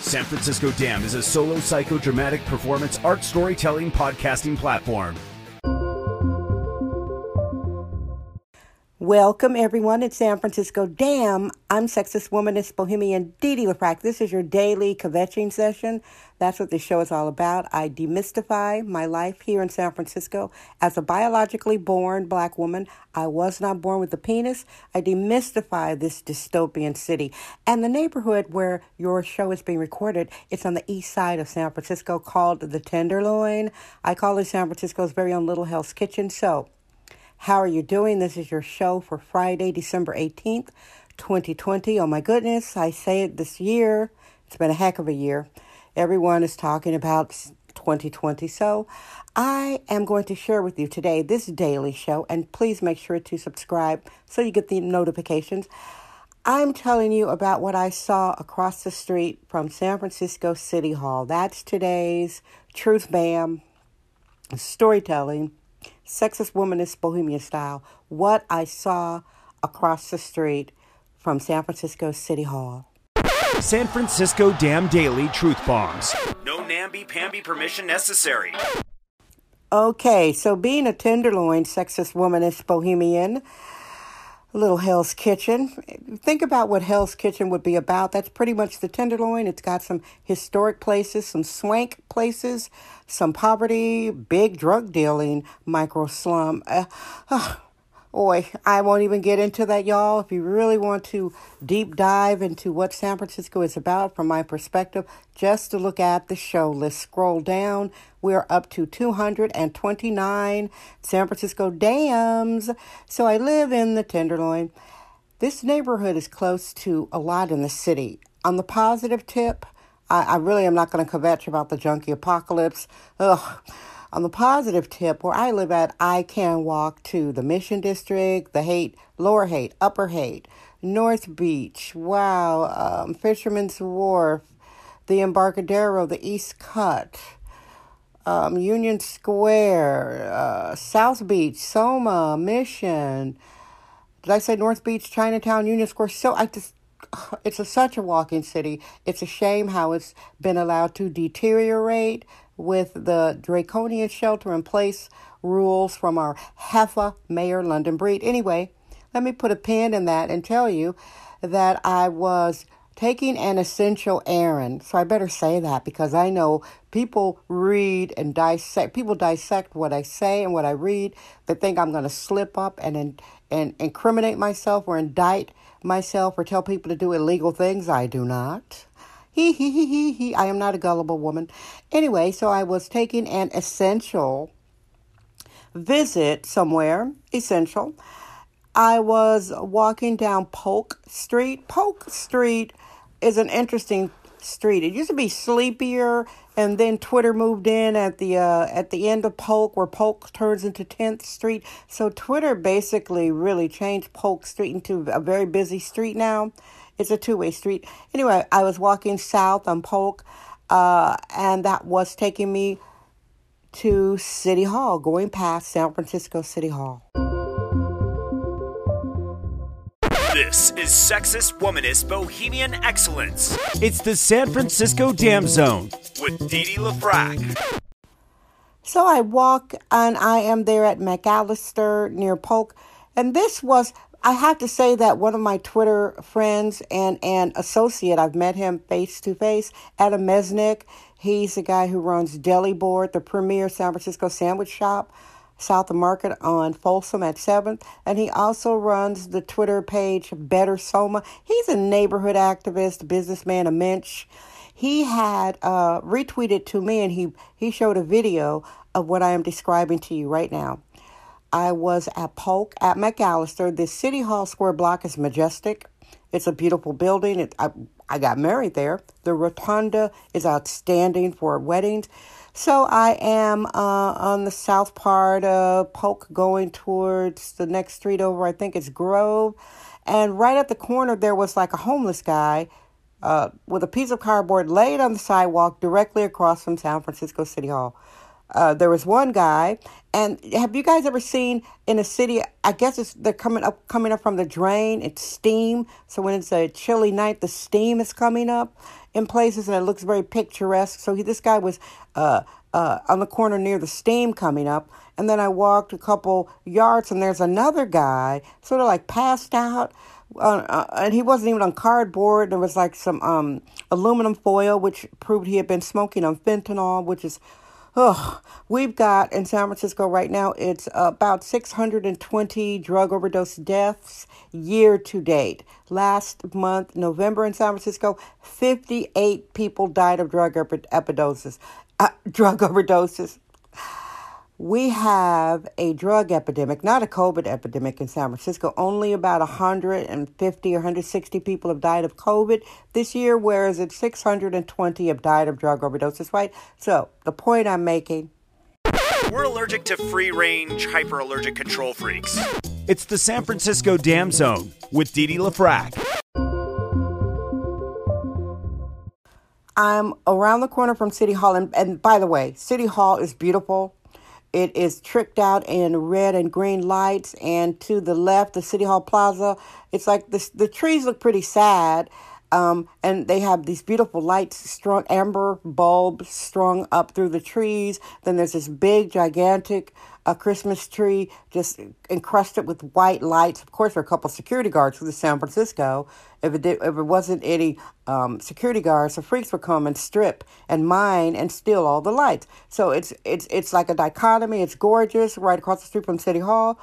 San Francisco Dam is a solo psychodramatic performance art storytelling podcasting platform. Welcome, everyone, in San Francisco Damn, I'm sexist womanist bohemian Dee LaFrac. This is your daily kvetching session. That's what this show is all about. I demystify my life here in San Francisco as a biologically born black woman. I was not born with a penis. I demystify this dystopian city. And the neighborhood where your show is being recorded, it's on the east side of San Francisco called the Tenderloin. I call it San Francisco's very own Little Hell's Kitchen. So, how are you doing? This is your show for Friday, December 18th, 2020. Oh my goodness, I say it this year. It's been a heck of a year. Everyone is talking about 2020. So I am going to share with you today this daily show, and please make sure to subscribe so you get the notifications. I'm telling you about what I saw across the street from San Francisco City Hall. That's today's Truth Bam storytelling sexist womanist bohemian style, what I saw across the street from San Francisco City Hall. San Francisco Dam Daily Truth Bombs. No namby-pamby permission necessary. Okay, so being a tenderloin sexist womanist bohemian, Little Hell's Kitchen. Think about what Hell's Kitchen would be about. That's pretty much the Tenderloin. It's got some historic places, some swank places, some poverty, big drug dealing, micro slum. Uh, Boy, I won't even get into that, y'all. If you really want to deep dive into what San Francisco is about from my perspective, just to look at the show list, scroll down. We're up to 229 San Francisco dams. So I live in the Tenderloin. This neighborhood is close to a lot in the city. On the positive tip, I, I really am not going to kvetch about the junkie apocalypse. Ugh. On the positive tip, where I live at, I can walk to the Mission District, the Haight, Lower Haight, Upper Haight, North Beach, wow, um, Fisherman's Wharf, the Embarcadero, the East Cut, um, Union Square, uh, South Beach, Soma, Mission. Did I say North Beach, Chinatown, Union Square? So I just it's a, such a walking city. It's a shame how it's been allowed to deteriorate with the draconian shelter in place rules from our Heffa Mayor London Breed. Anyway, let me put a pin in that and tell you that I was taking an essential errand. So I better say that because I know people read and dissect, people dissect what I say and what I read. They think I'm going to slip up and, and incriminate myself or indict myself or tell people to do illegal things. I do not. He, he, he, he, he. I am not a gullible woman. Anyway, so I was taking an essential visit somewhere, essential. I was walking down Polk Street. Polk Street is an interesting street. It used to be sleepier, and then Twitter moved in at the uh, at the end of Polk, where Polk turns into Tenth Street. So Twitter basically really changed Polk Street into a very busy street now. It's a two way street. Anyway, I was walking south on Polk, uh, and that was taking me to City Hall, going past San Francisco City Hall. This is Sexist Womanist Bohemian Excellence. It's the San Francisco Dam Zone with Dee Dee LaFrac. So I walk and I am there at McAllister near Polk. And this was I have to say that one of my Twitter friends and an associate, I've met him face to face, Adam Mesnick. He's the guy who runs Deli Board, the premier San Francisco sandwich shop, south of Market on Folsom at 7th. And he also runs the Twitter page Better Soma. He's a neighborhood activist, businessman, a mensch. He had uh, retweeted to me and he, he showed a video of what I am describing to you right now. I was at Polk at McAllister. The City Hall Square block is majestic. It's a beautiful building. It, I, I got married there. The rotunda is outstanding for weddings. So I am uh, on the south part of Polk going towards the next street over. I think it's Grove. And right at the corner, there was like a homeless guy uh, with a piece of cardboard laid on the sidewalk directly across from San Francisco City Hall. Uh, there was one guy, and have you guys ever seen in a city? I guess it's they're coming up, coming up from the drain. It's steam. So when it's a chilly night, the steam is coming up in places, and it looks very picturesque. So he, this guy was uh, uh, on the corner near the steam coming up, and then I walked a couple yards, and there's another guy, sort of like passed out. Uh, uh, and he wasn't even on cardboard. There was like some um, aluminum foil, which proved he had been smoking on fentanyl, which is Oh, we've got in San Francisco right now, it's about 620 drug overdose deaths year to date. Last month, November in San Francisco, 58 people died of drug overdoses. Uh, drug overdoses we have a drug epidemic, not a COVID epidemic in San Francisco. Only about 150 or 160 people have died of COVID this year, whereas it's 620 have died of drug overdoses, right? So the point I'm making. We're allergic to free range, hyperallergic control freaks. It's the San Francisco Dam Zone with Dee Dee LaFrac. I'm around the corner from City Hall, and, and by the way, City Hall is beautiful it is tricked out in red and green lights, and to the left, the City Hall Plaza. It's like the the trees look pretty sad, um, and they have these beautiful lights, strung amber bulbs strung up through the trees. Then there's this big, gigantic a Christmas tree just encrusted with white lights. Of course, there are a couple security guards the San Francisco. If it did, if it wasn't any um, security guards, the freaks would come and strip and mine and steal all the lights. So it's it's it's like a dichotomy. It's gorgeous, right across the street from City Hall.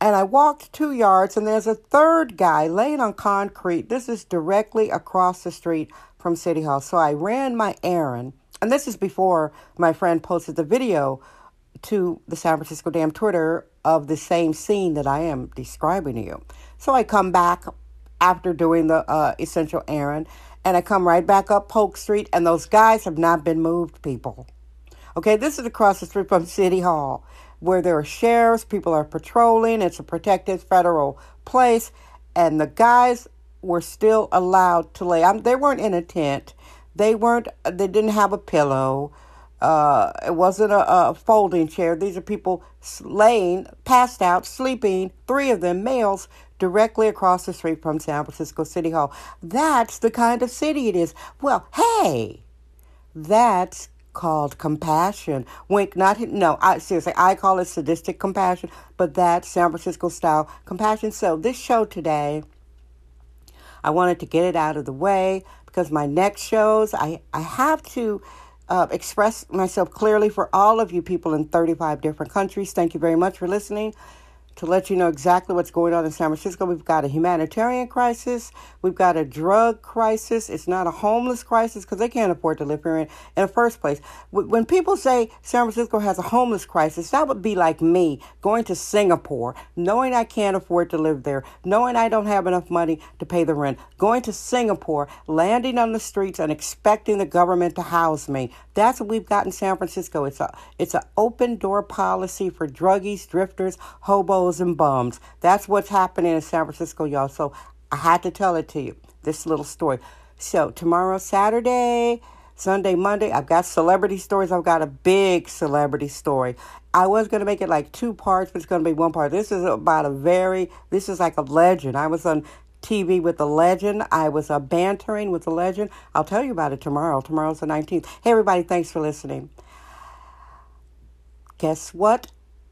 And I walked two yards, and there's a third guy laying on concrete. This is directly across the street from City Hall. So I ran my errand, and this is before my friend posted the video to the San Francisco Dam Twitter of the same scene that I am describing to you. So I come back after doing the uh, essential errand, and I come right back up Polk Street, and those guys have not been moved, people. Okay, this is across the street from City Hall, where there are sheriffs, people are patrolling, it's a protected federal place, and the guys were still allowed to lay. Um, they weren't in a tent. They weren't. They didn't have a pillow. Uh, it wasn't a, a, folding chair. These are people laying, passed out, sleeping, three of them males, directly across the street from San Francisco City Hall. That's the kind of city it is. Well, hey, that's called compassion. Wink, not no. I seriously, I call it sadistic compassion, but that's San Francisco style compassion. So this show today, I wanted to get it out of the way because my next shows, I I have to uh, express myself clearly for all of you people in 35 different countries. Thank you very much for listening to let you know exactly what's going on in San Francisco. We've got a humanitarian crisis. We've got a drug crisis. It's not a homeless crisis because they can't afford to live here in, in the first place. When people say San Francisco has a homeless crisis, that would be like me going to Singapore, knowing I can't afford to live there, knowing I don't have enough money to pay the rent, going to Singapore, landing on the streets and expecting the government to house me. That's what we've got in San Francisco. It's a it's an open door policy for druggies, drifters, hobos and bums. That's what's happening in San Francisco, y'all. So I had to tell it to you, this little story. So tomorrow, Saturday, Sunday, Monday, I've got celebrity stories. I've got a big celebrity story. I was going to make it like two parts, but it's going to be one part. This is about a very, this is like a legend. I was on TV with a legend. I was uh, bantering with a legend. I'll tell you about it tomorrow. Tomorrow's the 19th. Hey, everybody, thanks for listening. Guess what?